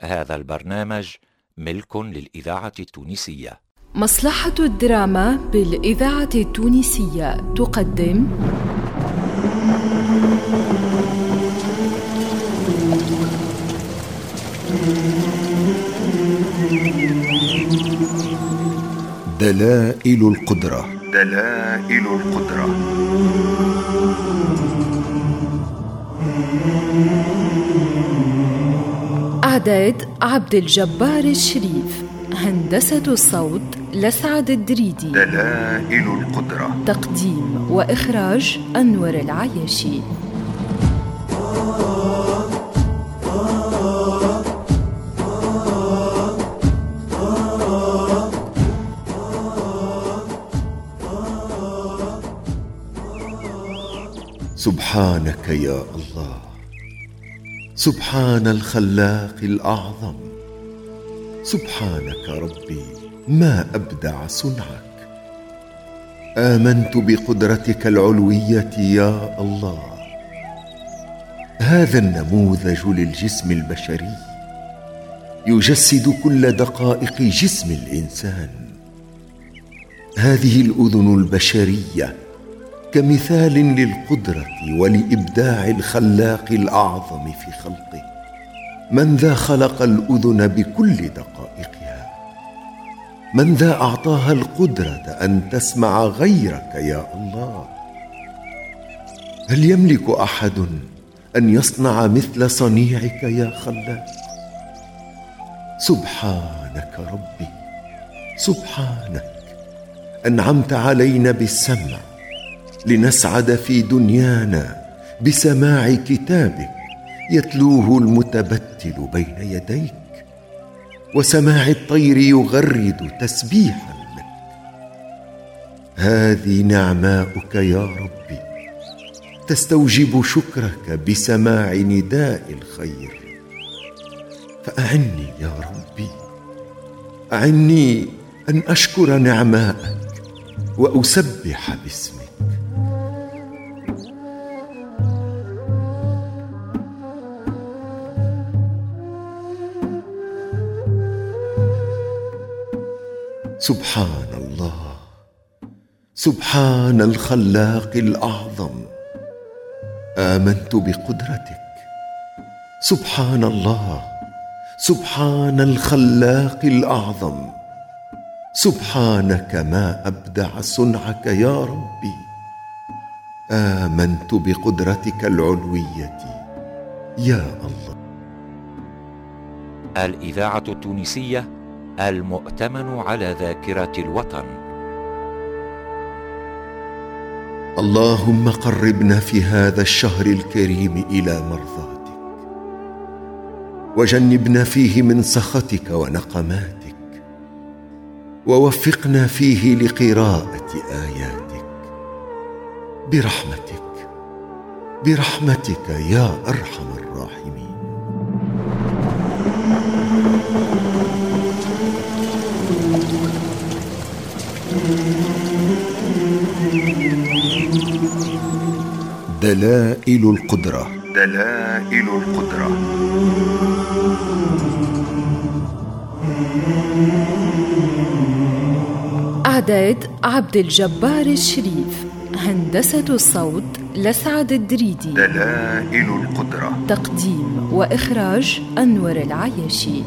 هذا البرنامج ملك للإذاعة التونسية. مصلحة الدراما بالإذاعة التونسية تقدم. دلائل القدرة. دلائل القدرة. إعداد عبد الجبار الشريف هندسة الصوت لسعد الدريدي. دلائل القدرة. تقديم وإخراج أنور العياشي. سبحانك يا الله. سبحان الخلاق الأعظم. سبحانك ربي ما أبدع صنعك. آمنت بقدرتك العلوية يا الله. هذا النموذج للجسم البشري. يجسد كل دقائق جسم الإنسان. هذه الأذن البشرية كمثال للقدرة ولإبداع الخلاق الأعظم في خلقه من ذا خلق الأذن بكل دقائقها. من ذا أعطاها القدرة أن تسمع غيرك يا الله. هل يملك أحد أن يصنع مثل صنيعك يا خلاق؟ سبحانك ربي سبحانك أنعمت علينا بالسمع لنسعد في دنيانا بسماع كتابك يتلوه المتبتل بين يديك وسماع الطير يغرد تسبيحا لك. هذه نعماؤك يا ربي تستوجب شكرك بسماع نداء الخير. فأعني يا ربي أعني أن أشكر نعماءك وأسبح باسمك. سبحان الله سبحان الخلاق الأعظم. آمنت بقدرتك. سبحان الله سبحان الخلاق الأعظم. سبحانك ما أبدع صنعك يا ربي. آمنت بقدرتك العلوية. يا الله. الإذاعة التونسية المؤتمن على ذاكرة الوطن. اللهم قربنا في هذا الشهر الكريم إلى مرضاتك وجنبنا فيه من سخطك ونقماتك ووفقنا فيه لقراءة آياتك. برحمتك برحمتك يا أرحم الراحمين. دلائل القدرة. دلائل القدرة. إعداد عبد الجبار الشريف هندسة الصوت لسعد الدريدي. دلائل القدرة. تقديم وإخراج أنور العياشي.